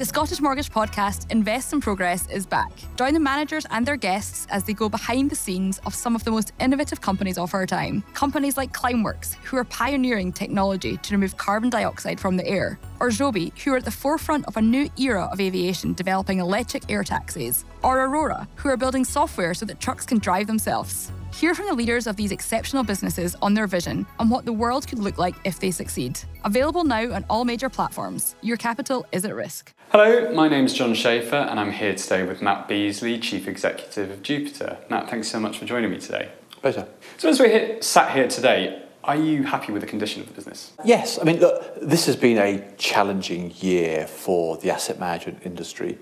The Scottish Mortgage podcast Invest in Progress is back. Join the managers and their guests as they go behind the scenes of some of the most innovative companies of our time. Companies like Climeworks, who are pioneering technology to remove carbon dioxide from the air, or Joby, who are at the forefront of a new era of aviation developing electric air taxis, or Aurora, who are building software so that trucks can drive themselves. Hear from the leaders of these exceptional businesses on their vision and what the world could look like if they succeed. Available now on all major platforms. Your capital is at risk. Hello, my name is John Schaefer, and I'm here today with Matt Beesley, Chief Executive of Jupiter. Matt, thanks so much for joining me today. Pleasure. So, as we're here, sat here today, are you happy with the condition of the business? Yes, I mean, look, this has been a challenging year for the asset management industry,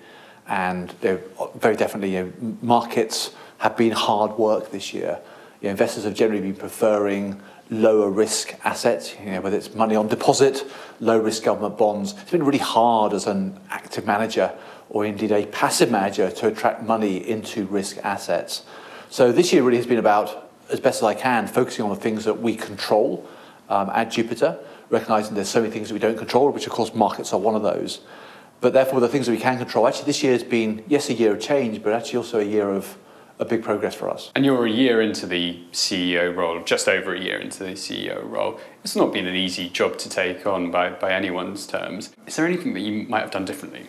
and very definitely, you know, markets have been hard work this year. You know, investors have generally been preferring lower risk assets, you know, whether it's money on deposit, low risk government bonds. It's been really hard as an active manager or indeed a passive manager to attract money into risk assets. So this year really has been about, as best as I can, focusing on the things that we control um, at Jupiter, recognizing there's so many things that we don't control, which of course markets are one of those. But therefore, the things that we can control, actually, this year has been, yes, a year of change, but actually also a year of a big progress for us. And you're a year into the CEO role, just over a year into the CEO role. It's not been an easy job to take on by, by anyone's terms. Is there anything that you might have done differently?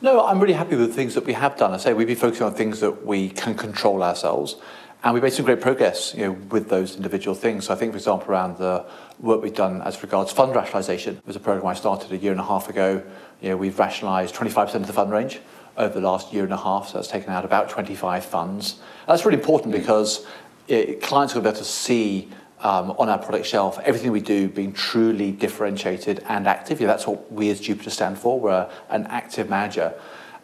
No, I'm really happy with the things that we have done. I say we've been focusing on things that we can control ourselves. And we've made some great progress you know, with those individual things. So I think, for example, around the work we've done as regards fund rationalisation. It was a program I started a year and a half ago. You know, we've rationalised 25% of the fund range over the last year and a half. So that's taken out about 25 funds. And that's really important because it, clients will be able to see um, on our product shelf everything we do being truly differentiated and active. Yeah, that's what we as Jupiter stand for. We're an active manager.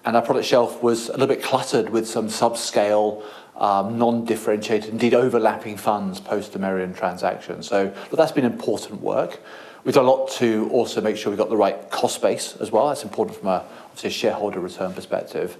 And our product shelf was a little bit cluttered with some subscale, um, non-differentiated, indeed overlapping funds post the Merian transaction. So but that's been important work. We've done a lot to also make sure we've got the right cost base as well. That's important from a, obviously a shareholder return perspective.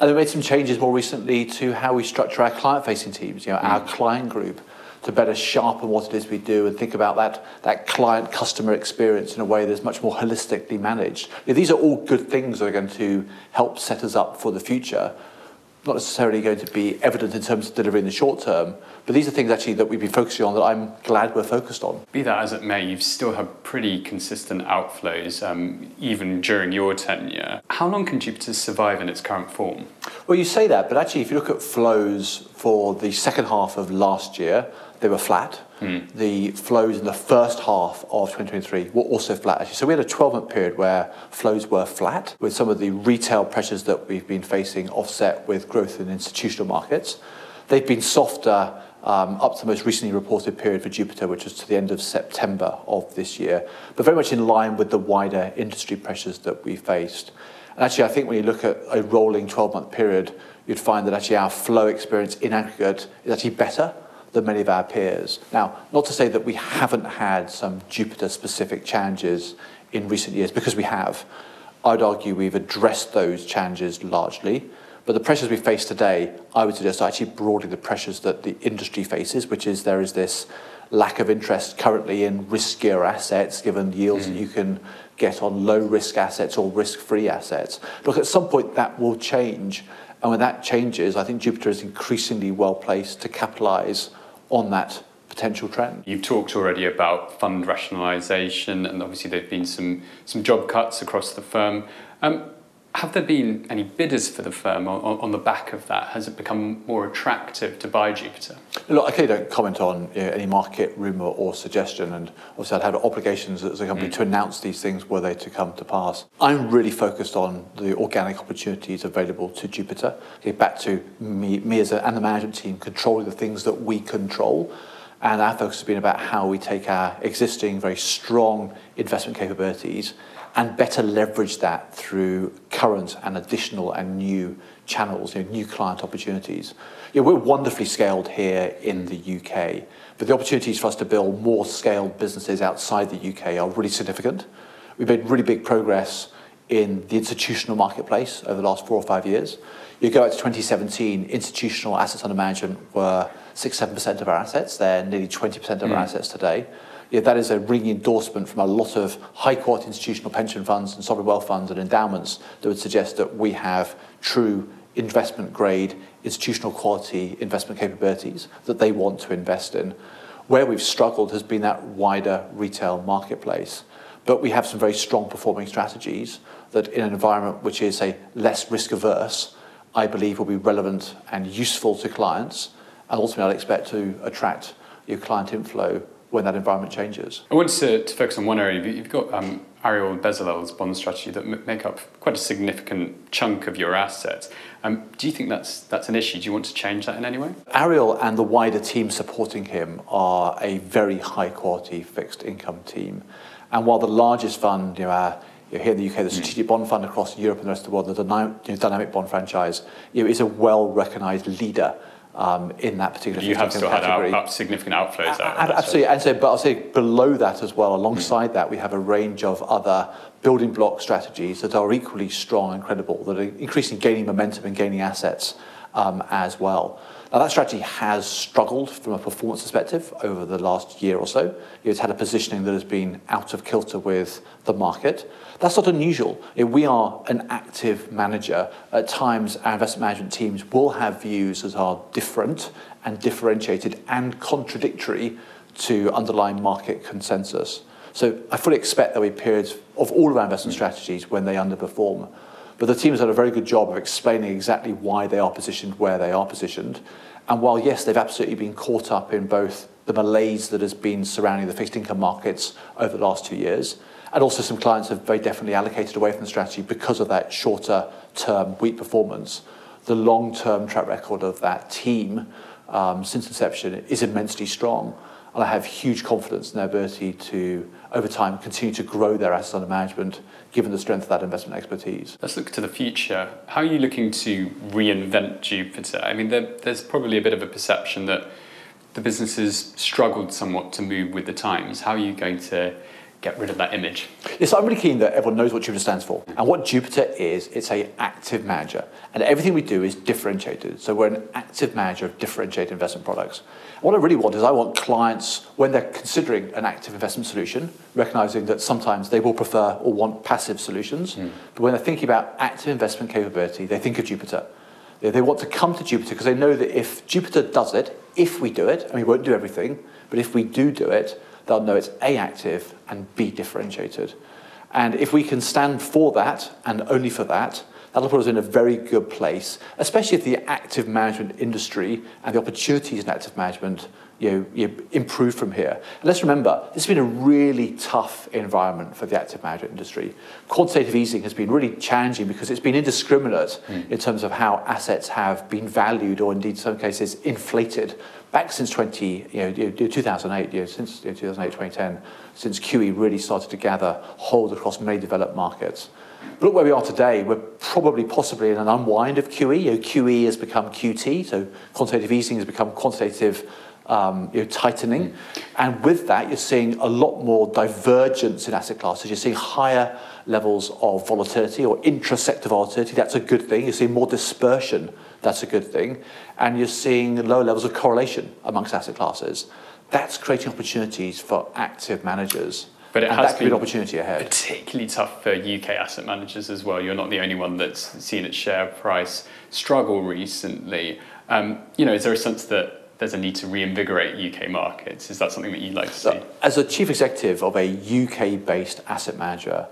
And we made some changes more recently to how we structure our client-facing teams, you know, mm. our client group, to better sharpen what it is we do and think about that, that client customer experience in a way that's much more holistically managed. You know, these are all good things that are going to help set us up for the future not necessarily going to be evident in terms of delivery in the short term, but these are things actually that we've been focusing on that I'm glad we're focused on. Be that as it may, you've still had pretty consistent outflows um, even during your tenure. How long can Jupiter survive in its current form? Well, you say that, but actually, if you look at flows for the second half of last year, they were flat. The flows in the first half of 2023 were also flat. Actually. So we had a 12 month period where flows were flat, with some of the retail pressures that we've been facing offset with growth in institutional markets. They've been softer um, up to the most recently reported period for Jupiter, which was to the end of September of this year, but very much in line with the wider industry pressures that we faced. And actually, I think when you look at a rolling 12 month period, you'd find that actually our flow experience in aggregate is actually better than many of our peers. Now, not to say that we haven't had some Jupiter specific challenges in recent years, because we have. I'd argue we've addressed those challenges largely. But the pressures we face today, I would suggest, are actually broadly the pressures that the industry faces, which is there is this lack of interest currently in riskier assets, given yields mm. that you can get on low risk assets or risk free assets. Look, at some point that will change. And when that changes, I think Jupiter is increasingly well placed to capitalise on that potential trend. You've talked already about fund rationalisation, and obviously there have been some, some job cuts across the firm. Um, have there been any bidders for the firm on, on, the back of that? Has it become more attractive to buy Jupiter? Look, I clearly don't comment on you know, any market rumour or suggestion, and obviously I'd have obligations as a company mm. to announce these things were they to come to pass. I'm really focused on the organic opportunities available to Jupiter. Okay, back to me, me as a, and the management team controlling the things that we control. And our focus has been about how we take our existing very strong investment capabilities and better leverage that through current and additional and new channels, you know, new client opportunities. You know, we're wonderfully scaled here in the UK, but the opportunities for us to build more scaled businesses outside the UK are really significant. We've made really big progress in the institutional marketplace over the last four or five years. You go out to 2017, institutional assets under management were 6 7% of our assets. They're nearly 20% of our hmm. assets today know, that is a ringing endorsement from a lot of high quality institutional pension funds and sovereign wealth funds and endowments that would suggest that we have true investment grade institutional quality investment capabilities that they want to invest in. Where we've struggled has been that wider retail marketplace. But we have some very strong performing strategies that in an environment which is a less risk averse, I believe will be relevant and useful to clients. And ultimately, I'd expect to attract your client inflow when that environment changes. I want to, to focus on one area. You've got um, Ariel Bezalel's bond strategy that m- make up quite a significant chunk of your assets. Um, do you think that's that's an issue? Do you want to change that in any way? Ariel and the wider team supporting him are a very high quality fixed income team. And while the largest fund, you know, uh, you know, here in the UK, the Strategic mm. Bond Fund across Europe and the rest of the world, the dynamic, you know, dynamic bond franchise, you know, is a well recognised leader um, in that particular you have still category. had out, out significant outflows out absolutely and so but I'll say below that as well alongside mm. that we have a range of other building block strategies that are equally strong and credible that are increasingly gaining momentum and gaining assets um, as well now that strategy has struggled from a performance perspective over the last year or so it's had a positioning that has been out of kilter with the market that's not unusual. We are an active manager, at times our investment management teams will have views that are different and differentiated and contradictory to underlying market consensus. So I fully expect there'll be periods of all of our investment strategies when they underperform. But the team has done a very good job of explaining exactly why they are positioned where they are positioned. And while, yes, they've absolutely been caught up in both the malaise that has been surrounding the fixed income markets over the last two years, and also some clients have very definitely allocated away from the strategy because of that shorter term weak performance. The long term track record of that team um, since inception is immensely strong. And I have huge confidence in their ability to, over time, continue to grow their assets under management given the strength of that investment expertise. Let's look to the future. How are you looking to reinvent Jupiter? I mean, there, there's probably a bit of a perception that the business has struggled somewhat to move with the times. How are you going to get rid of that image. Yes, I'm really keen that everyone knows what Jupiter stands for. And what Jupiter is, it's a active manager. And everything we do is differentiated. So we're an active manager of differentiated investment products. And what I really want is I want clients, when they're considering an active investment solution, recognizing that sometimes they will prefer or want passive solutions, mm. but when they're thinking about active investment capability, they think of Jupiter. They, they want to come to Jupiter because they know that if Jupiter does it, if we do it, and we won't do everything, but if we do do it, they'll know it's A, active, and B, differentiated. And if we can stand for that, and only for that, that'll put us in a very good place, especially if the active management industry and the opportunities in active management you know, you improve from here. And let's remember, this has been a really tough environment for the active management industry. Quantitative easing has been really challenging because it's been indiscriminate mm. in terms of how assets have been valued or indeed in some cases inflated back since 20, you know, 2008, you know, since you know, 2008, 2010, since QE really started to gather hold across many developed markets. But look where we are today. We're probably possibly in an unwind of QE. You know, QE has become QT, so quantitative easing has become quantitative um, you know, tightening. Mm. And with that, you're seeing a lot more divergence in asset classes. You're seeing higher levels of volatility or intra-sector volatility. That's a good thing. You're seeing more dispersion that's a good thing. And you're seeing low levels of correlation amongst asset classes. That's creating opportunities for active managers. But it and has been an opportunity ahead. particularly tough for UK asset managers as well. You're not the only one that's seen its share price struggle recently. Um, you know, is there a sense that there's a need to reinvigorate UK markets? Is that something that you'd like to see? So, as a chief executive of a UK-based asset manager,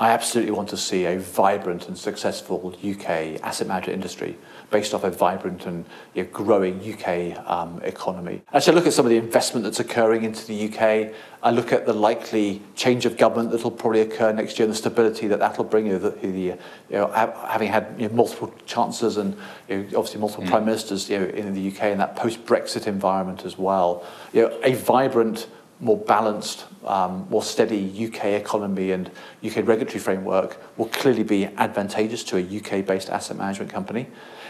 I absolutely want to see a vibrant and successful UK asset management industry based off a vibrant and you know, growing UK um, economy. As I look at some of the investment that's occurring into the UK, I look at the likely change of government that will probably occur next year and the stability that that will bring. You, the, the, you know, having had you know, multiple chancellors and you know, obviously multiple mm. prime ministers you know, in the UK and that post-Brexit environment as well. You know, a vibrant, more balanced, um, more steady UK economy and UK regulatory framework will clearly be advantageous to a UK-based asset management company.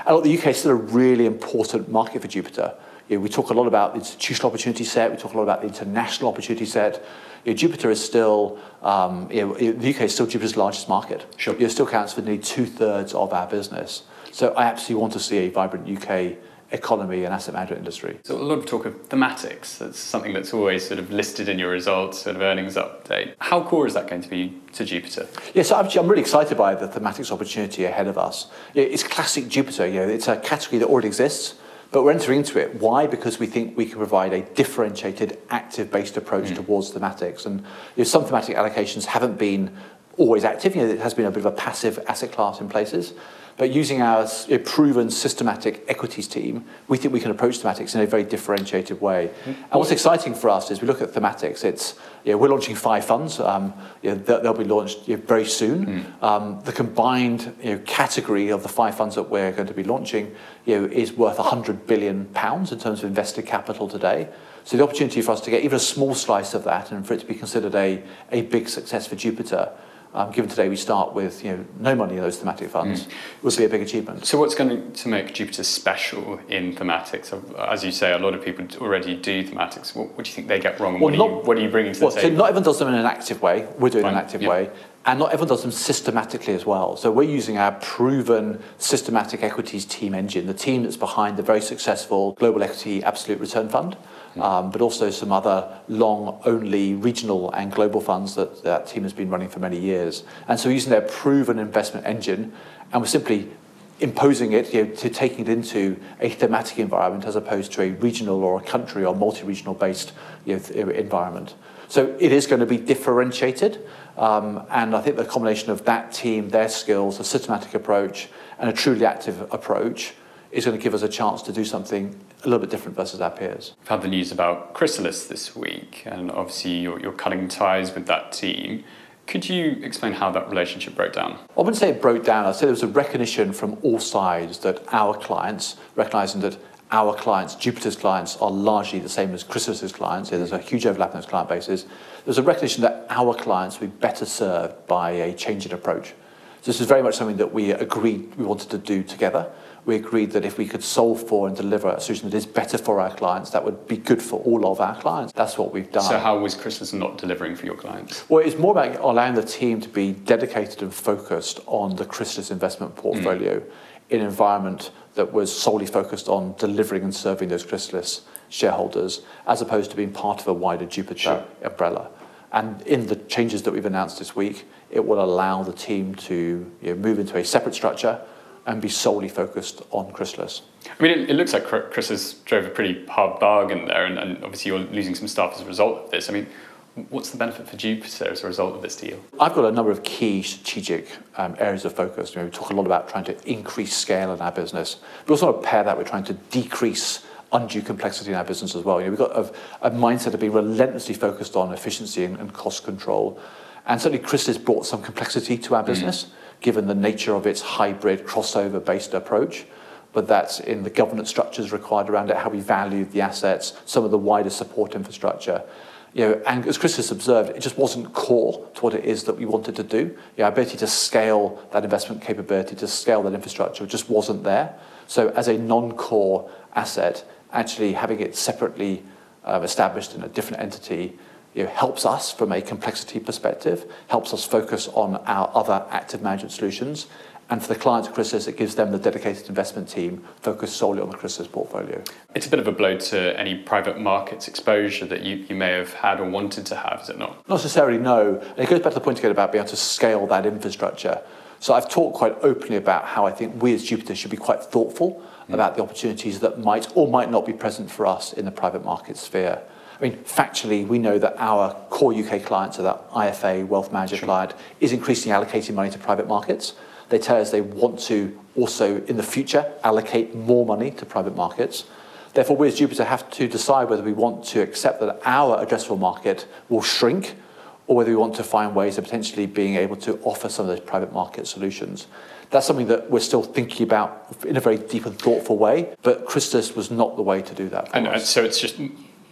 And look, the UK is still a really important market for Jupiter. You know, we talk a lot about the institutional opportunity set, we talk a lot about the international opportunity set. Jupiter is still, um, the UK is still Jupiter's largest market. Sure. It still counts for nearly two thirds of our business. So I absolutely want to see a vibrant UK economy and asset management industry. So a lot of talk of thematics. That's something that's always sort of listed in your results, sort of earnings update. How core is that going to be to Jupiter? Yes, yeah, so I'm really excited by the thematics opportunity ahead of us. It's classic Jupiter. You know, it's a category that already exists. But we're entering into it. Why? Because we think we can provide a differentiated, active-based approach mm. towards thematics. And you know, some thematic allocations haven't been always active. You know, it has been a bit of a passive asset class in places. But using our proven systematic equities team, we think we can approach thematics in a very differentiated way. Mm-hmm. And what's exciting for us is we look at thematics. It's you know, we're launching five funds. Um, you know, they'll be launched you know, very soon. Mm. Um, the combined category of the five funds that we're going to be launching is worth 100 billion pounds in terms of invested capital today. So the opportunity for us to get even a small slice of that and for it to be considered a, a big success for Jupiter um, given today we start with you know, no money in those thematic funds, mm. would be a big achievement. So what's going to make Jupiter special in thematics? As you say, a lot of people already do thematics. What, what do you think they get wrong and well, what, not, are you, what are you bringing to well, the table? So not everyone does them in an active way. We're doing Fine. an active way. And not everyone does them systematically as well. So we're using our proven systematic equities team engine, the team that's behind the very successful Global Equity Absolute Return Fund um, but also some other long-only regional and global funds that that team has been running for many years. And so using their proven investment engine, and we're simply imposing it you know, to taking it into a thematic environment as opposed to a regional or a country or multi-regional based you know, environment. So it is going to be differentiated, um, and I think the combination of that team, their skills, a systematic approach, and a truly active approach is going to give us a chance to do something a little bit different versus our peers. We've had the news about Chrysalis this week, and obviously you're, you're cutting ties with that team. Could you explain how that relationship broke down? I wouldn't say it broke down. I'd say there was a recognition from all sides that our clients, recognizing that our clients, Jupiter's clients, are largely the same as Chrysalis's clients. there's a huge overlap in those client bases. There's a recognition that our clients would be better served by a change in approach. So this is very much something that we agreed we wanted to do together we agreed that if we could solve for and deliver a solution that is better for our clients, that would be good for all of our clients. That's what we've done. So, how was Chrysalis not delivering for your clients? Well, it's more about allowing the team to be dedicated and focused on the Chrysalis investment portfolio mm. in an environment that was solely focused on delivering and serving those Chrysalis shareholders, as opposed to being part of a wider Jupiter sure. umbrella. And in the changes that we've announced this week, it will allow the team to you know, move into a separate structure and be solely focused on Chrysalis. I mean, it, it looks like Chrysalis drove a pretty hard bargain there, and, and, obviously you're losing some staff as a result of this. I mean, what's the benefit for Jupiter as a result of this deal? I've got a number of key strategic um, areas of focus. You know, we talk a lot about trying to increase scale in our business, but also pair that with trying to decrease undue complexity in our business as well. You know, we've got a, a mindset of being relentlessly focused on efficiency and, and cost control. And certainly Chrysalis brought some complexity to our mm. business. Mm given the nature of its hybrid crossover based approach. But that's in the governance structures required around it, how we value the assets, some of the wider support infrastructure. You know, and as Chris has observed, it just wasn't core to what it is that we wanted to do. Know, our ability to scale that investment capability, to scale that infrastructure, just wasn't there. So as a non-core asset, actually having it separately uh, established in a different entity you know, helps us from a complexity perspective, helps us focus on our other active management solutions. And for the clients of Chrysalis, it gives them the dedicated investment team focused solely on the Chrysalis portfolio. It's a bit of a blow to any private markets exposure that you, you may have had or wanted to have, is it not? Not necessarily, no. And it goes back to the point again about being able to scale that infrastructure. So I've talked quite openly about how I think we as Jupiter should be quite thoughtful mm. about the opportunities that might or might not be present for us in the private market sphere. I mean, factually, we know that our core UK clients, so that IFA wealth manager sure. client, is increasingly allocating money to private markets. They tell us they want to also, in the future, allocate more money to private markets. Therefore, we as Jupiter have to decide whether we want to accept that our addressable market will shrink or whether we want to find ways of potentially being able to offer some of those private market solutions. That's something that we're still thinking about in a very deep and thoughtful way, but Chrysalis was not the way to do that. and, and so it's just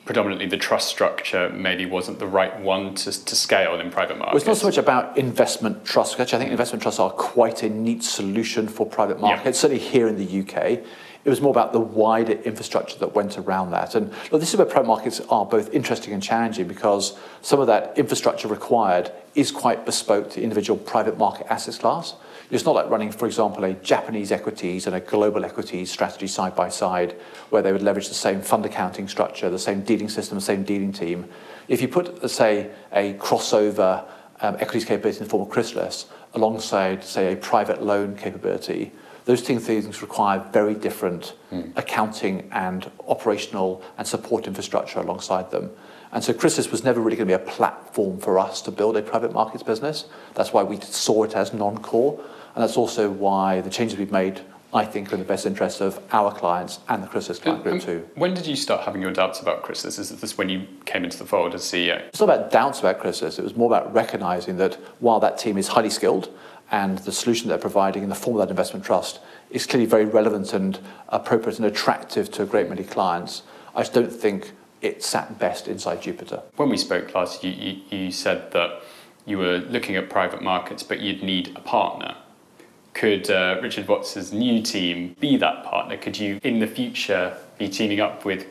predominantly the trust structure maybe wasn't the right one to, to scale in private markets. Well, it's not so much about investment trusts. Actually, I think investment trusts are quite a neat solution for private markets, yeah. certainly here in the UK. It was more about the wider infrastructure that went around that. And look, this is where private markets are both interesting and challenging because some of that infrastructure required is quite bespoke to individual private market assets class. It's not like running, for example, a Japanese equities and a global equities strategy side by side, where they would leverage the same fund accounting structure, the same dealing system, the same dealing team. If you put, say, a crossover um, equities capability in the form of Chrysalis alongside, say, a private loan capability, those two things require very different mm. accounting and operational and support infrastructure alongside them. And so Chrysalis was never really going to be a platform for us to build a private markets business. That's why we saw it as non-core. And that's also why the changes we've made I think, are in the best interest of our clients and the Chrysalis client group too. When did you start having your doubts about Chrysalis? Is this when you came into the fold as CEO? It's not about doubts about Chrysalis. It was more about recognizing that while that team is highly skilled and the solution they're providing in the form of that investment trust is clearly very relevant and appropriate and attractive to a great many clients, I just don't think it sat best inside Jupiter. When we spoke last, you, you, you said that you were looking at private markets, but you'd need a partner could uh, Richard Watts' new team be that partner? Could you, in the future, be teaming up with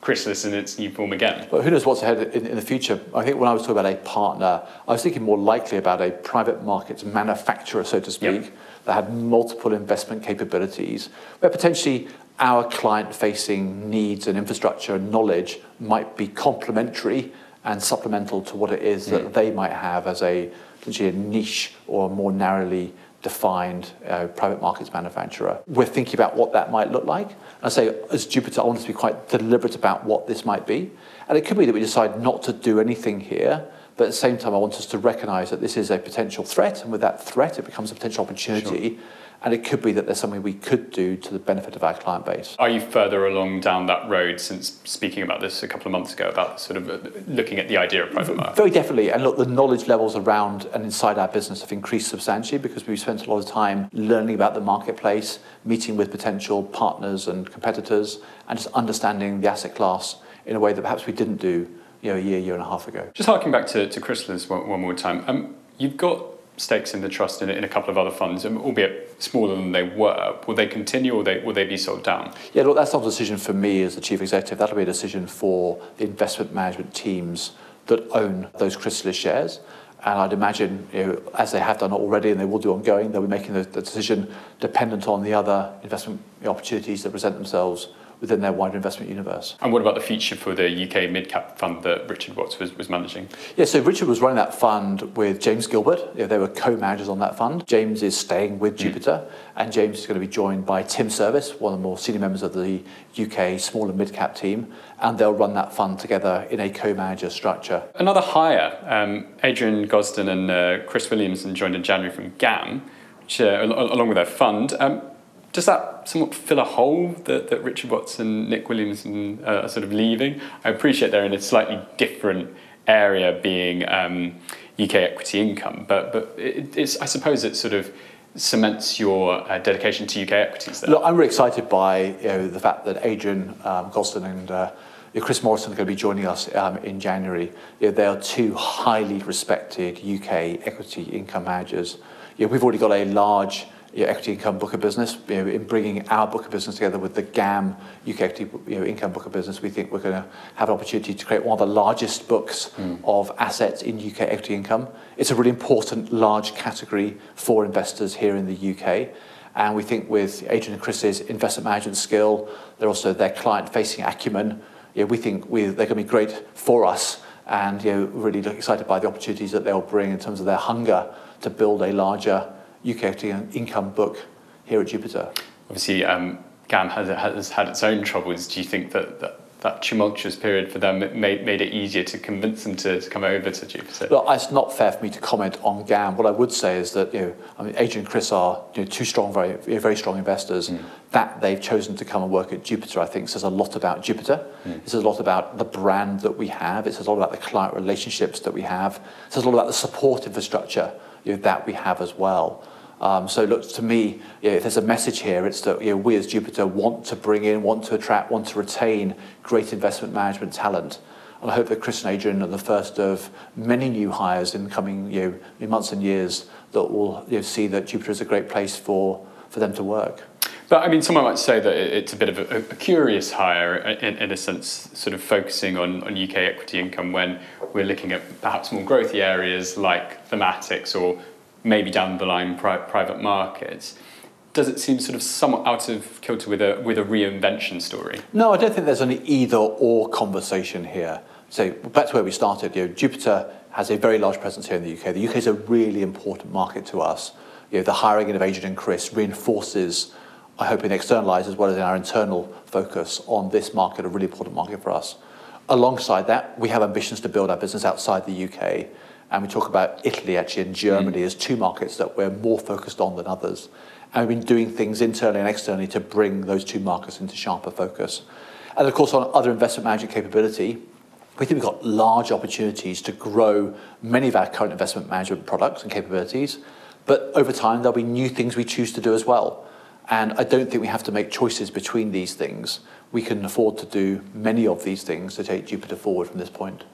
Chrysalis in its new form again? Well, who knows what's ahead in, in, the future? I think when I was talking about a partner, I was thinking more likely about a private markets manufacturer, so to speak, yep. that had multiple investment capabilities, where potentially our client-facing needs and infrastructure and knowledge might be complementary and supplemental to what it is mm. that they might have as a potentially a niche or a more narrowly defined uh, private markets manufacturer. We're thinking about what that might look like. I say, as Jupiter, I want us to be quite deliberate about what this might be. And it could be that we decide not to do anything here, but at the same time, I want us to recognize that this is a potential threat, and with that threat, it becomes a potential opportunity. Sure and it could be that there's something we could do to the benefit of our client base. Are you further along down that road since speaking about this a couple of months ago about sort of uh, looking at the idea of private market? Very definitely. And look, the knowledge levels around and inside our business have increased substantially because we've spent a lot of time learning about the marketplace, meeting with potential partners and competitors, and just understanding the asset class in a way that perhaps we didn't do you know, a year, year and a half ago. Just harking back to, to Chrysalis one, one more time. Um, you've got stakes in the trust in, in a couple of other funds, um, albeit smaller than they were. Will they continue or they, will they be sold down? Yeah, look, that's not a decision for me as the chief executive. That'll be a decision for the investment management teams that own those Chrysalis shares. And I'd imagine, you know, as they have done already and they will do ongoing, they'll be making the, the decision dependent on the other investment opportunities that present themselves within their wider investment universe. And what about the future for the UK mid cap fund that Richard Watts was, was managing? Yeah, so Richard was running that fund with James Gilbert. Yeah, they were co managers on that fund. James is staying with mm. Jupiter, and James is going to be joined by Tim Service, one of the more senior members of the UK small and mid cap team, and they'll run that fund together in a co manager structure. Another hire, um, Adrian Gosden and uh, Chris Williamson joined in January from GAM, which, uh, along with their fund. Um, does that somewhat fill a hole that, that Richard Watts and Nick Williamson uh, are sort of leaving? I appreciate they're in a slightly different area, being um, UK equity income, but but it, it's I suppose it sort of cements your uh, dedication to UK equities. There. Look, I'm really excited by you know, the fact that Adrian um, Gosden and uh, Chris Morrison are going to be joining us um, in January. You know, they are two highly respected UK equity income managers. You know, we've already got a large your equity income book of business. You know, in bringing our book of business together with the GAM UK equity you know, income book of business, we think we're going to have an opportunity to create one of the largest books mm. of assets in UK equity income. It's a really important large category for investors here in the UK. And we think with Adrian and Chris's investment management skill, they're also their client-facing acumen. You know, we think we, they're going to be great for us and you know, really excited by the opportunities that they'll bring in terms of their hunger to build a larger UK income book here at Jupiter. Obviously, um, GAM has, has had its own troubles. Do you think that, that that tumultuous period for them made, made it easier to convince them to, to come over to Jupiter? Well, it's not fair for me to comment on GAM. What I would say is that you know, I mean, Adrian and Chris are you know, two strong, very, very strong investors. Mm. That they've chosen to come and work at Jupiter, I think, says a lot about Jupiter. Mm. It says a lot about the brand that we have. It says a lot about the client relationships that we have. It says a lot about the support infrastructure you know, that we have as well. Um, so look, to me, you know, if there's a message here, it's that you know, we as Jupiter want to bring in, want to attract, want to retain great investment management talent. And I hope that Chris and Adrian are the first of many new hires in coming you know, months and years that will you know, see that Jupiter is a great place for, for them to work. But I mean, someone might say that it's a bit of a, a curious hire in, in, a sense, sort of focusing on, on UK equity income when we're looking at perhaps more growthy areas like thematics or maybe down the line pri- private markets. Does it seem sort of somewhat out of kilter with a with a reinvention story? No, I don't think there's any either or conversation here. So back to where we started. You know, Jupiter has a very large presence here in the UK. The UK is a really important market to us. You know, the hiring of Adrian and Chris reinforces, I hope, in external eyes as well as in our internal focus on this market, a really important market for us. Alongside that, we have ambitions to build our business outside the UK, and we talk about Italy actually and Germany mm. as two markets that we're more focused on than others. And we've been doing things internally and externally to bring those two markets into sharper focus. And of course, on other investment management capability, we think we've got large opportunities to grow many of our current investment management products and capabilities. But over time, there'll be new things we choose to do as well. And I don't think we have to make choices between these things. We can afford to do many of these things to take Jupiter forward from this point.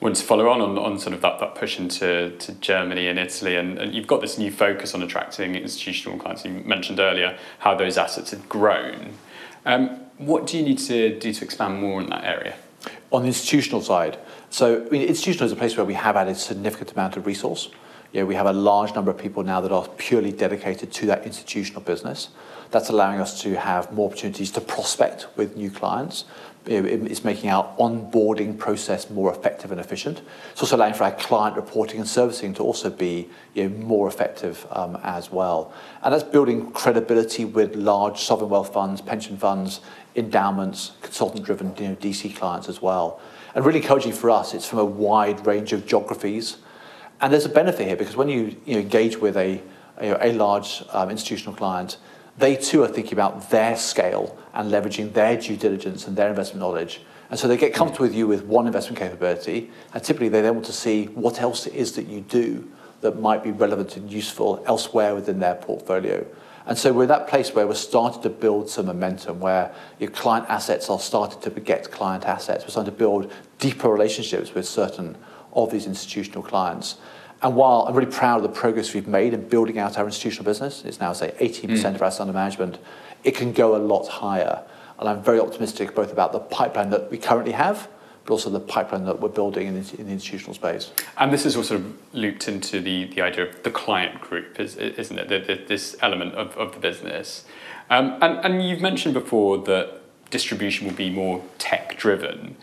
I want to follow on, on on sort of that, that push into to Germany and Italy, and, and you've got this new focus on attracting institutional clients. You mentioned earlier how those assets had grown. Um, what do you need to do to expand more in that area? On the institutional side, so I mean, institutional is a place where we have added significant amount of resource. You know, we have a large number of people now that are purely dedicated to that institutional business. That's allowing us to have more opportunities to prospect with new clients. It's making our onboarding process more effective and efficient. It's also allowing for our client reporting and servicing to also be you know, more effective um, as well. And that's building credibility with large sovereign wealth funds, pension funds, endowments, consultant-driven you know, DC clients as well. And really encouraging for us, it's from a wide range of geographies. And there's a benefit here because when you, you know, engage with a, a, a large um, institutional client, they too are thinking about their scale and leveraging their due diligence and their investment knowledge. And so they get comfortable with you with one investment capability, and typically they then want to see what else it is that you do that might be relevant and useful elsewhere within their portfolio. And so we're in that place where we're starting to build some momentum, where your client assets are starting to beget client assets. We're starting to build deeper relationships with certain of these institutional clients. And while I'm really proud of the progress we've made in building out our institutional business, it's now, say, 18% mm. of our under management, it can go a lot higher. And I'm very optimistic both about the pipeline that we currently have, but also the pipeline that we're building in the, in the institutional space. And this is also looped into the, the idea of the client group, is, isn't it? The, the, this element of, of the business. Um, and, and you've mentioned before that distribution will be more tech driven.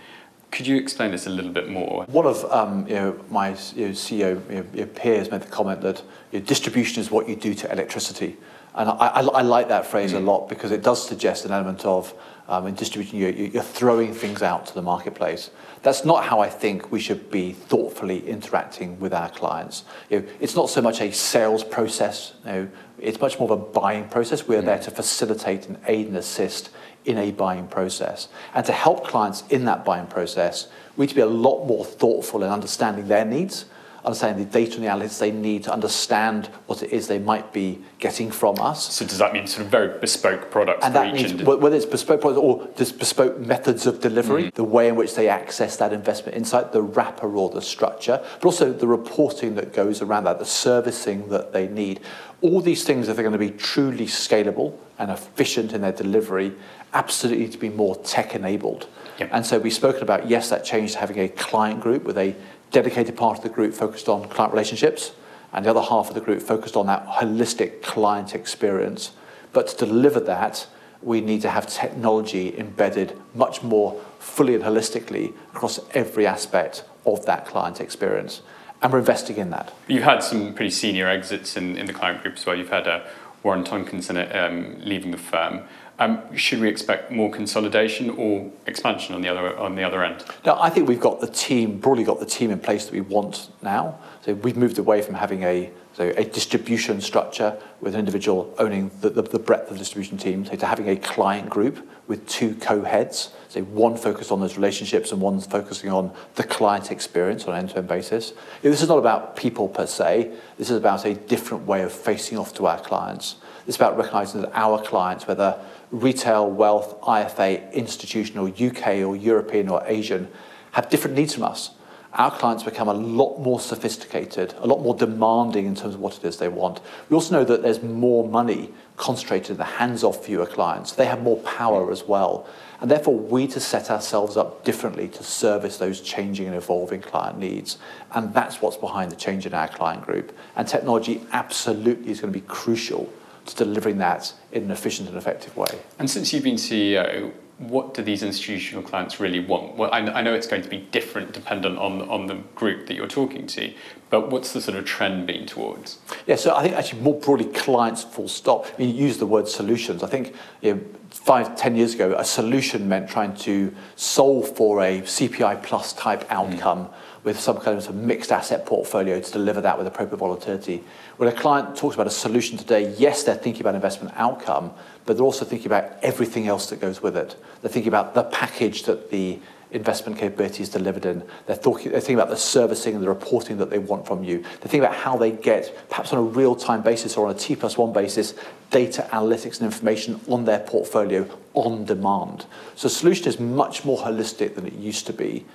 Could you explain this a little bit more? One of um, you know, my you know, CEO you know, peers made the comment that you know, distribution is what you do to electricity. And I, I, I like that phrase mm. a lot because it does suggest an element of um, in distribution, you're, you're throwing things out to the marketplace. That's not how I think we should be thoughtfully interacting with our clients. You know, it's not so much a sales process, you know, it's much more of a buying process. We're mm. there to facilitate and aid and assist in a buying process. And to help clients in that buying process, we need to be a lot more thoughtful in understanding their needs, understanding the data and the analytics they need to understand what it is they might be getting from us. So does that mean sort of very bespoke products and that means, whether it's bespoke products or just bespoke methods of delivery, mm-hmm. the way in which they access that investment insight, the wrapper or the structure, but also the reporting that goes around that, the servicing that they need. All these things, if they're going to be truly scalable and efficient in their delivery, absolutely need to be more tech enabled. Yep. And so we've spoken about, yes, that change to having a client group with a dedicated part of the group focused on client relationships and the other half of the group focused on that holistic client experience. But to deliver that, we need to have technology embedded much more fully and holistically across every aspect of that client experience. And we're investing in that. You've had some pretty senior exits in, in the client group as well. You've had uh, Warren Tomkinson um, leaving the firm. Um, should we expect more consolidation or expansion on the other on the other end? No, I think we've got the team broadly got the team in place that we want now. So we've moved away from having a so a distribution structure with an individual owning the, the, the breadth of the distribution team, so to having a client group with two co-heads, so one focused on those relationships and one's focusing on the client experience on an end-to-end basis. This is not about people per se. This is about a different way of facing off to our clients. It's about recognizing that our clients, whether retail, wealth, IFA, institutional, UK or European or Asian, have different needs from us. our clients become a lot more sophisticated, a lot more demanding in terms of what it is they want. We also know that there's more money concentrated in the hands of fewer clients. They have more power as well. And therefore, we to set ourselves up differently to service those changing and evolving client needs. And that's what's behind the change in our client group. And technology absolutely is going to be crucial to delivering that in an efficient and effective way. And since you've been CEO, what do these institutional clients really want? Well, I, I, know it's going to be different dependent on, on the group that you're talking to, but what's the sort of trend been towards? Yeah, so I think actually more broadly, clients full stop. I mean, you use the word solutions. I think you know, five, ten years ago, a solution meant trying to solve for a CPI plus type outcome. Mm with some kind of mixed asset portfolio to deliver that with appropriate volatility. When a client talks about a solution today, yes, they're thinking about investment outcome, but they're also thinking about everything else that goes with it. They're thinking about the package that the investment capability is delivered in. They're, talking, they're thinking about the servicing and the reporting that they want from you. They're thinking about how they get, perhaps on a real-time basis or on a T plus one basis, data analytics and information on their portfolio on demand. So solution is much more holistic than it used to be.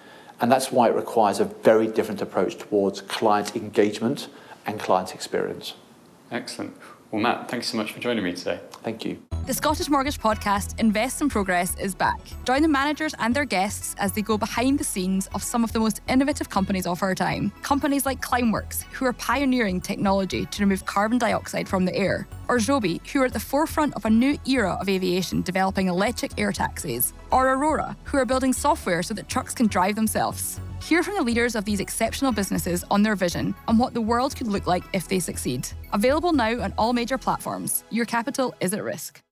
And that's why it requires a very different approach towards client engagement and client experience. Excellent. Well, Matt, thanks so much for joining me today. Thank you. The Scottish Mortgage podcast Invest in Progress is back. Join the managers and their guests as they go behind the scenes of some of the most innovative companies of our time. Companies like Climeworks, who are pioneering technology to remove carbon dioxide from the air, or Joby, who are at the forefront of a new era of aviation developing electric air taxis, or Aurora, who are building software so that trucks can drive themselves. Hear from the leaders of these exceptional businesses on their vision and what the world could look like if they succeed. Available now on all major platforms. Your capital is at risk.